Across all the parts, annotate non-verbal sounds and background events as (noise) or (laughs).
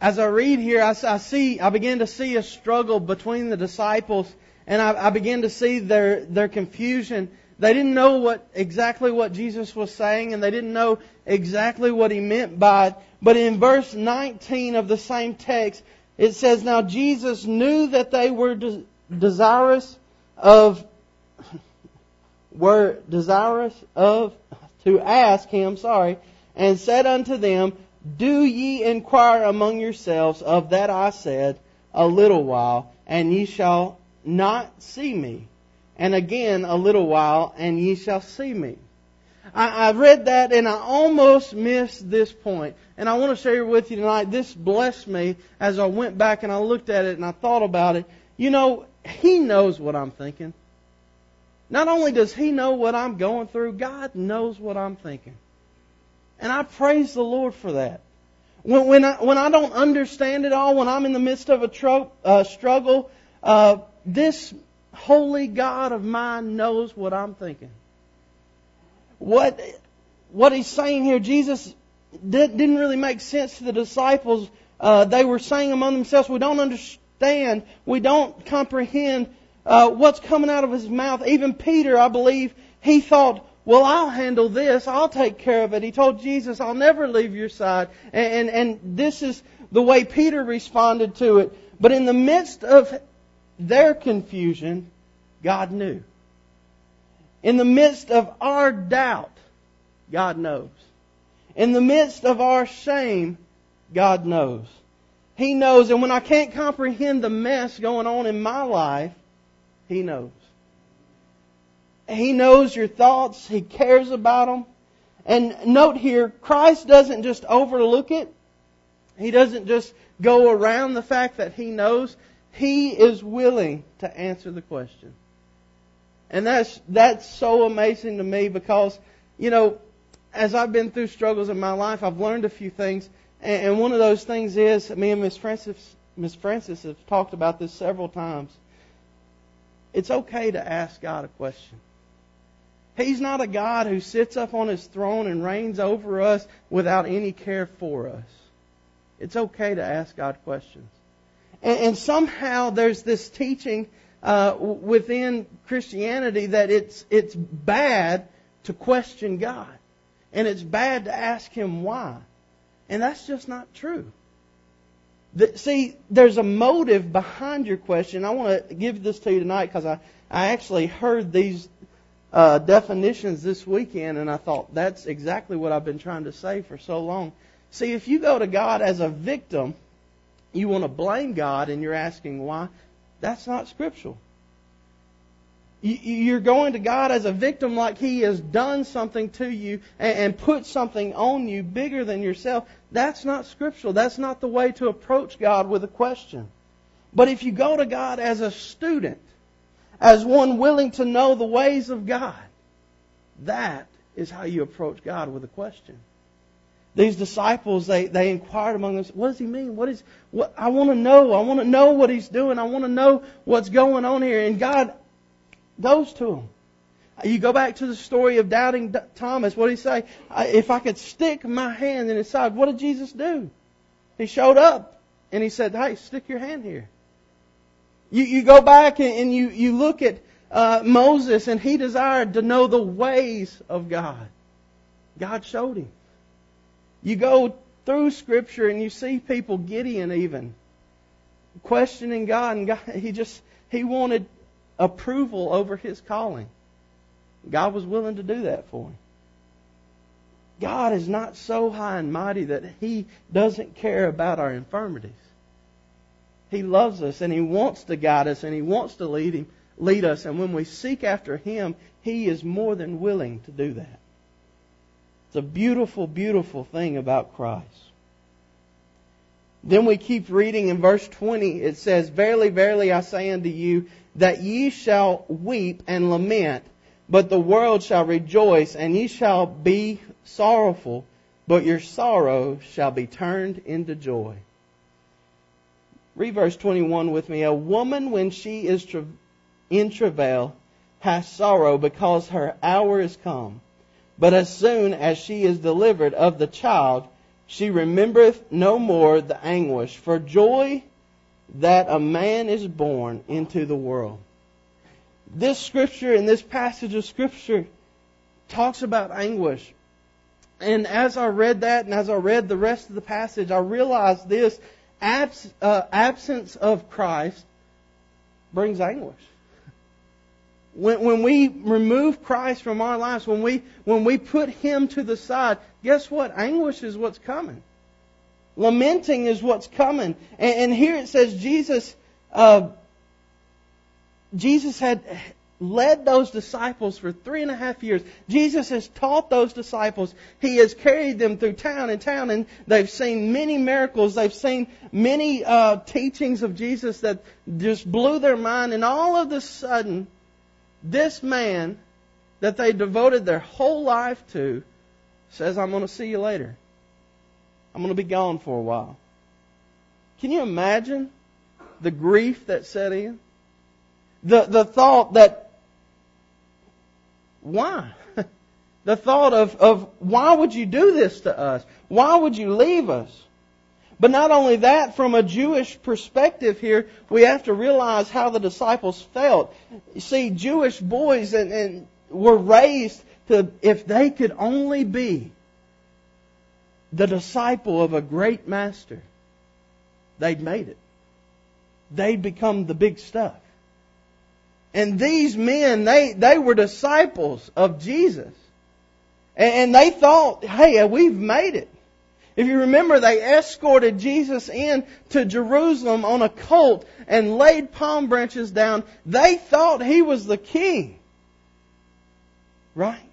as I read here, I, I see, I begin to see a struggle between the disciples, and I, I begin to see their their confusion. They didn't know what exactly what Jesus was saying, and they didn't know exactly what he meant by it. But in verse 19 of the same text, it says, "Now Jesus knew that they were de- desirous of were desirous of to ask him, sorry, and said unto them, Do ye inquire among yourselves of that I said, a little while, and ye shall not see me, and again a little while, and ye shall see me. I, I read that and I almost missed this point. And I want to share with you tonight. This blessed me as I went back and I looked at it and I thought about it. You know, He knows what I'm thinking. Not only does He know what I'm going through, God knows what I'm thinking. And I praise the Lord for that. When, when, I, when I don't understand it all, when I'm in the midst of a tr- uh, struggle, uh, this holy God of mine knows what I'm thinking. What, what he's saying here, Jesus did, didn't really make sense to the disciples. Uh, they were saying among themselves, we don't understand, we don't comprehend uh, what's coming out of his mouth. Even Peter, I believe, he thought, well, I'll handle this. I'll take care of it. He told Jesus, I'll never leave your side. And, and, and this is the way Peter responded to it. But in the midst of their confusion, God knew. In the midst of our doubt, God knows. In the midst of our shame, God knows. He knows. And when I can't comprehend the mess going on in my life, He knows. He knows your thoughts. He cares about them. And note here, Christ doesn't just overlook it. He doesn't just go around the fact that He knows. He is willing to answer the question. And that's, that's so amazing to me because, you know, as I've been through struggles in my life, I've learned a few things. And one of those things is, me and Miss Francis, Miss Francis have talked about this several times. It's okay to ask God a question. He's not a God who sits up on his throne and reigns over us without any care for us. It's okay to ask God questions. And, and somehow there's this teaching uh, within Christianity that it's it's bad to question God, and it's bad to ask Him why, and that's just not true. The, see, there's a motive behind your question. I want to give this to you tonight because I I actually heard these uh, definitions this weekend, and I thought that's exactly what I've been trying to say for so long. See, if you go to God as a victim, you want to blame God, and you're asking why. That's not scriptural. You're going to God as a victim like He has done something to you and put something on you bigger than yourself. That's not scriptural. That's not the way to approach God with a question. But if you go to God as a student, as one willing to know the ways of God, that is how you approach God with a question. These disciples, they, they inquired among themselves, what does he mean? What is, what, I want to know. I want to know what he's doing. I want to know what's going on here. And God goes to them. You go back to the story of doubting Thomas. What did he say? If I could stick my hand in his side, what did Jesus do? He showed up and he said, hey, stick your hand here. You, you go back and, you, you look at uh, Moses and he desired to know the ways of God. God showed him. You go through Scripture and you see people, Gideon even, questioning God, and God, he just he wanted approval over his calling. God was willing to do that for him. God is not so high and mighty that he doesn't care about our infirmities. He loves us and he wants to guide us and he wants to lead him, lead us. And when we seek after him, he is more than willing to do that. It's a beautiful, beautiful thing about Christ. Then we keep reading in verse 20. It says, Verily, verily, I say unto you, that ye shall weep and lament, but the world shall rejoice, and ye shall be sorrowful, but your sorrow shall be turned into joy. Read verse 21 with me. A woman, when she is in travail, has sorrow because her hour is come. But as soon as she is delivered of the child, she remembereth no more the anguish for joy that a man is born into the world. This scripture and this passage of scripture talks about anguish. And as I read that and as I read the rest of the passage, I realized this abs- uh, absence of Christ brings anguish. When, when we remove Christ from our lives, when we, when we put Him to the side, guess what? Anguish is what's coming. Lamenting is what's coming. And, and here it says Jesus, uh, Jesus had led those disciples for three and a half years. Jesus has taught those disciples. He has carried them through town and town, and they've seen many miracles. They've seen many uh, teachings of Jesus that just blew their mind. And all of a sudden, this man that they devoted their whole life to says, I'm going to see you later. I'm going to be gone for a while. Can you imagine the grief that set in? The, the thought that, why? (laughs) the thought of, of, why would you do this to us? Why would you leave us? But not only that, from a Jewish perspective here, we have to realize how the disciples felt. You see, Jewish boys and, and were raised to, if they could only be the disciple of a great master, they'd made it. They'd become the big stuff. And these men, they, they were disciples of Jesus. And, and they thought, hey, we've made it. If you remember, they escorted Jesus in to Jerusalem on a colt and laid palm branches down. They thought he was the king. Right?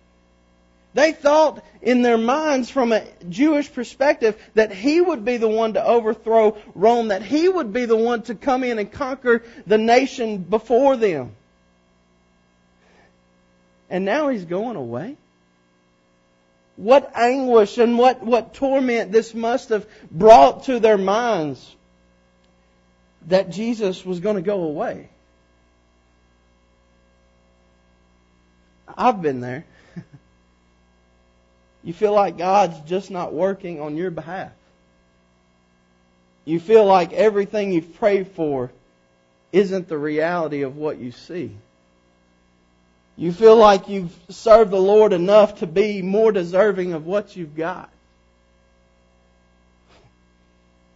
They thought in their minds from a Jewish perspective that he would be the one to overthrow Rome, that he would be the one to come in and conquer the nation before them. And now he's going away? what anguish and what, what torment this must have brought to their minds that Jesus was going to go away. I've been there. (laughs) you feel like God's just not working on your behalf. You feel like everything you've prayed for isn't the reality of what you see. You feel like you've served the Lord enough to be more deserving of what you've got.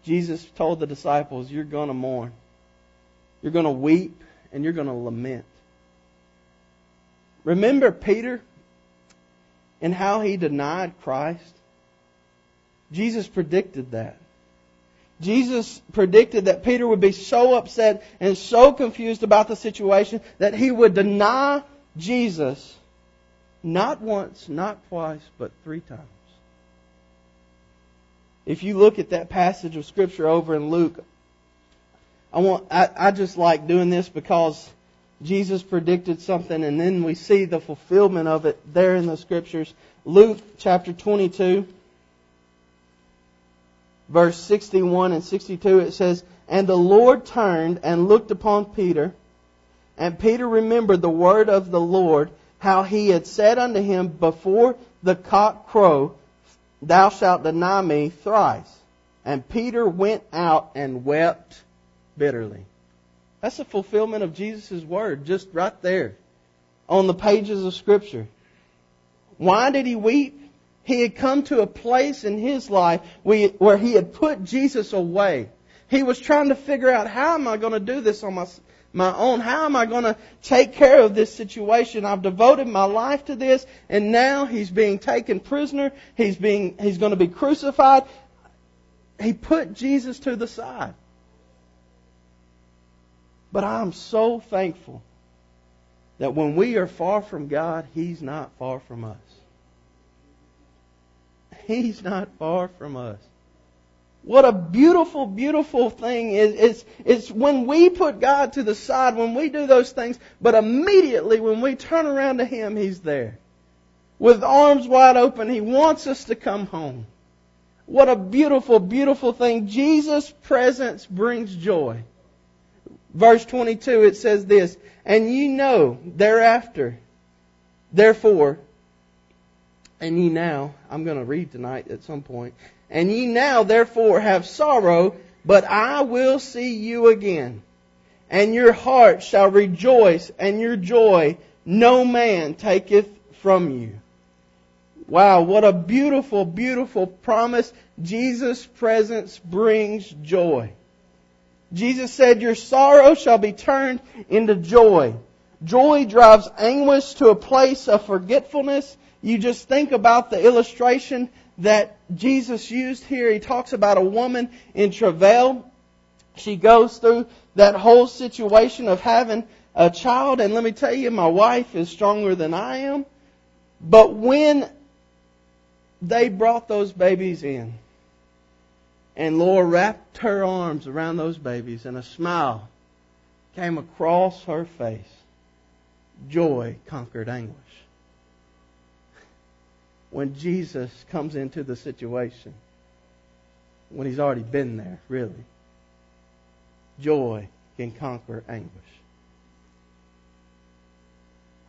Jesus told the disciples, You're going to mourn. You're going to weep and you're going to lament. Remember Peter and how he denied Christ? Jesus predicted that. Jesus predicted that Peter would be so upset and so confused about the situation that he would deny Jesus not once, not twice, but three times. If you look at that passage of Scripture over in Luke, I want I, I just like doing this because Jesus predicted something and then we see the fulfillment of it there in the Scriptures. Luke chapter 22, verse 61 and 62, it says, And the Lord turned and looked upon Peter and Peter remembered the word of the Lord, how he had said unto him, Before the cock crow, thou shalt deny me thrice. And Peter went out and wept bitterly. That's a fulfillment of Jesus' word, just right there on the pages of Scripture. Why did he weep? He had come to a place in his life where he had put Jesus away. He was trying to figure out how am I going to do this on my, my own. How am I going to take care of this situation? I've devoted my life to this, and now he's being taken prisoner. He's being, he's going to be crucified. He put Jesus to the side. But I'm so thankful that when we are far from God, He's not far from us. He's not far from us. What a beautiful, beautiful thing is, is, is when we put God to the side, when we do those things, but immediately when we turn around to Him, He's there. With arms wide open, He wants us to come home. What a beautiful, beautiful thing. Jesus' presence brings joy. Verse 22, it says this, And you know thereafter, therefore, And ye now, I'm going to read tonight at some point, and ye now therefore have sorrow, but I will see you again. And your heart shall rejoice, and your joy no man taketh from you. Wow, what a beautiful, beautiful promise. Jesus' presence brings joy. Jesus said, Your sorrow shall be turned into joy. Joy drives anguish to a place of forgetfulness. You just think about the illustration that Jesus used here. He talks about a woman in travail. She goes through that whole situation of having a child, and let me tell you, my wife is stronger than I am. But when they brought those babies in. And Laura wrapped her arms around those babies, and a smile came across her face. Joy conquered anguish. When Jesus comes into the situation, when he's already been there, really, joy can conquer anguish.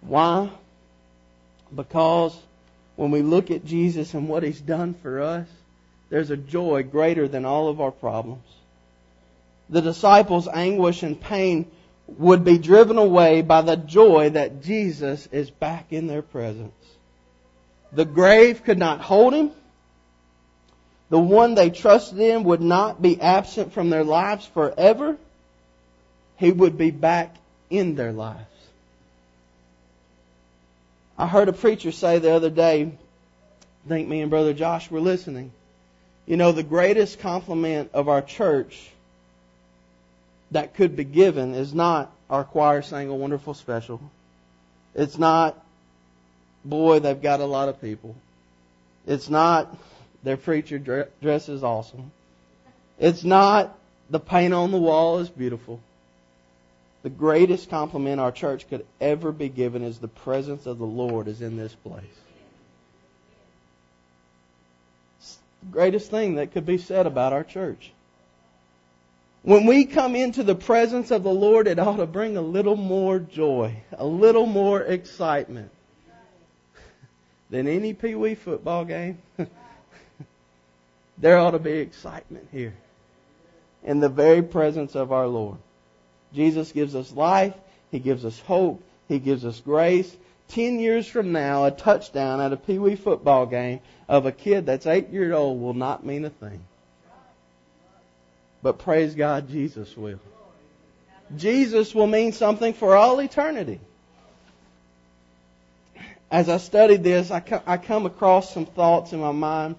Why? Because when we look at Jesus and what He's done for us, there's a joy greater than all of our problems. The disciples' anguish and pain would be driven away by the joy that Jesus is back in their presence. The grave could not hold him. The one they trusted in would not be absent from their lives forever. He would be back in their lives. I heard a preacher say the other day, I think me and Brother Josh were listening. You know, the greatest compliment of our church that could be given is not our choir sang a wonderful special. It's not, boy, they've got a lot of people. It's not, their preacher dresses awesome. It's not, the paint on the wall is beautiful. The greatest compliment our church could ever be given is the presence of the Lord is in this place. It's the greatest thing that could be said about our church. When we come into the presence of the Lord, it ought to bring a little more joy, a little more excitement than any Pee Wee football game. (laughs) there ought to be excitement here in the very presence of our Lord. Jesus gives us life. He gives us hope. He gives us grace. Ten years from now, a touchdown at a Pee Wee football game of a kid that's eight years old will not mean a thing. But praise God, Jesus will. Jesus will mean something for all eternity. As I studied this, I I come across some thoughts in my mind.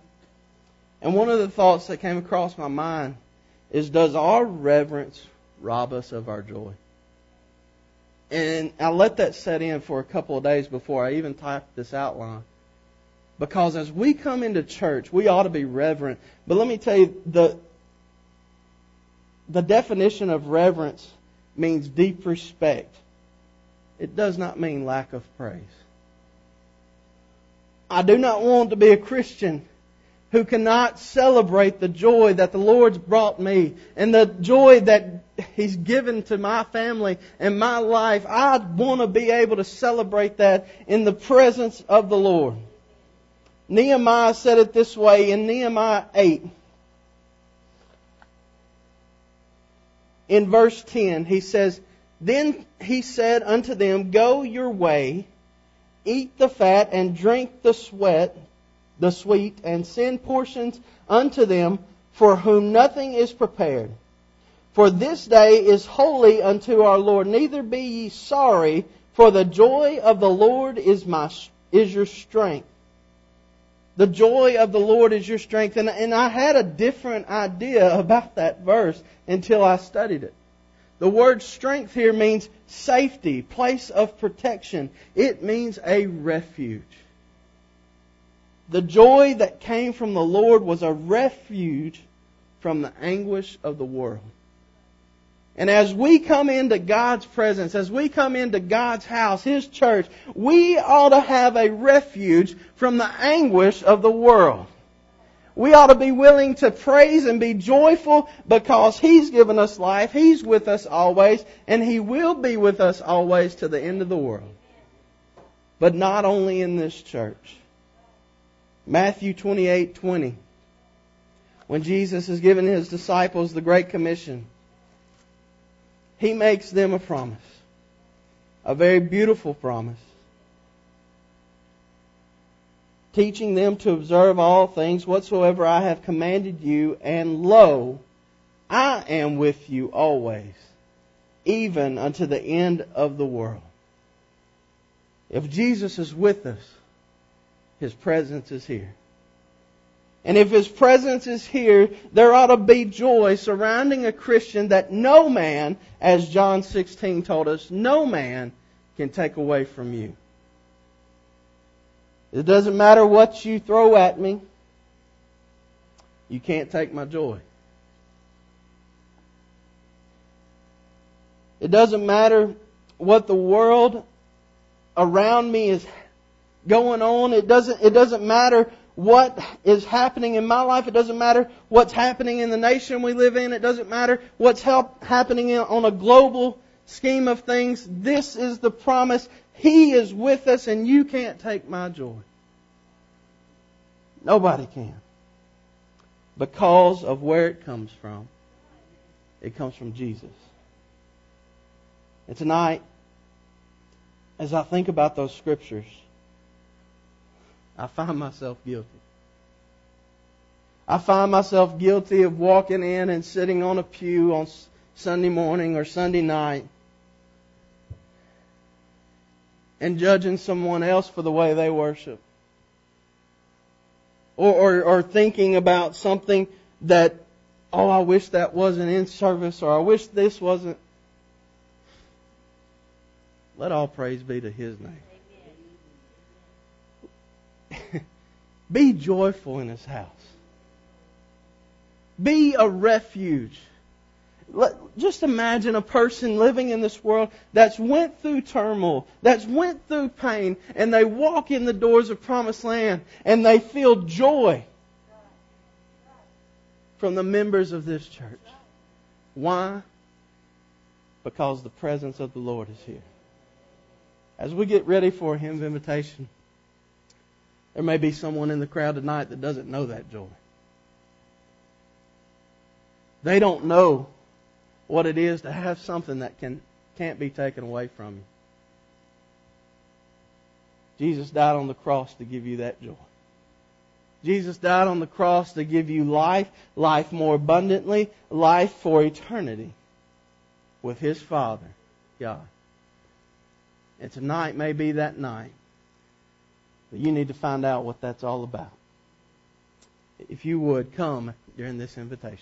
And one of the thoughts that came across my mind is Does our reverence rob us of our joy. And I let that set in for a couple of days before I even typed this outline. Because as we come into church, we ought to be reverent. But let me tell you, the, the definition of reverence means deep respect. It does not mean lack of praise. I do not want to be a Christian who cannot celebrate the joy that the Lord's brought me and the joy that He's given to my family and my life. I want to be able to celebrate that in the presence of the Lord. Nehemiah said it this way in Nehemiah 8. In verse 10, he says, Then he said unto them, Go your way, eat the fat, and drink the sweat, the sweet, and send portions unto them for whom nothing is prepared. For this day is holy unto our Lord. Neither be ye sorry, for the joy of the Lord is my is your strength. The joy of the Lord is your strength. And, and I had a different idea (laughs) about that verse until I studied it. The word strength here means safety, place of protection. It means a refuge. The joy that came from the Lord was a refuge from the anguish of the world. And as we come into God's presence, as we come into God's house, His church, we ought to have a refuge from the anguish of the world. We ought to be willing to praise and be joyful because He's given us life. He's with us always, and He will be with us always to the end of the world. But not only in this church. Matthew 28 20. When Jesus has given his disciples the Great Commission, he makes them a promise. A very beautiful promise. Teaching them to observe all things whatsoever I have commanded you, and lo, I am with you always, even unto the end of the world. If Jesus is with us, His presence is here. And if His presence is here, there ought to be joy surrounding a Christian that no man, as John 16 told us, no man can take away from you. It doesn't matter what you throw at me. You can't take my joy. It doesn't matter what the world around me is going on. It doesn't, it doesn't matter what is happening in my life. It doesn't matter what's happening in the nation we live in. It doesn't matter what's happening on a global scheme of things. This is the promise. He is with us and you can't take my joy. Nobody can. Because of where it comes from. It comes from Jesus. And tonight, as I think about those scriptures, I find myself guilty. I find myself guilty of walking in and sitting on a pew on Sunday morning or Sunday night and judging someone else for the way they worship. Or, or, or thinking about something that, oh, I wish that wasn't in service, or I wish this wasn't. Let all praise be to His name. (laughs) be joyful in His house. Be a refuge. Just imagine a person living in this world that's went through turmoil, that's went through pain, and they walk in the doors of promised land and they feel joy from the members of this church. Why? Because the presence of the Lord is here. As we get ready for a hymn of invitation, there may be someone in the crowd tonight that doesn't know that joy. They don't know what it is to have something that can, can't be taken away from you. Jesus died on the cross to give you that joy. Jesus died on the cross to give you life, life more abundantly, life for eternity with His Father, God. And tonight may be that night that you need to find out what that's all about. If you would, come during this invitation.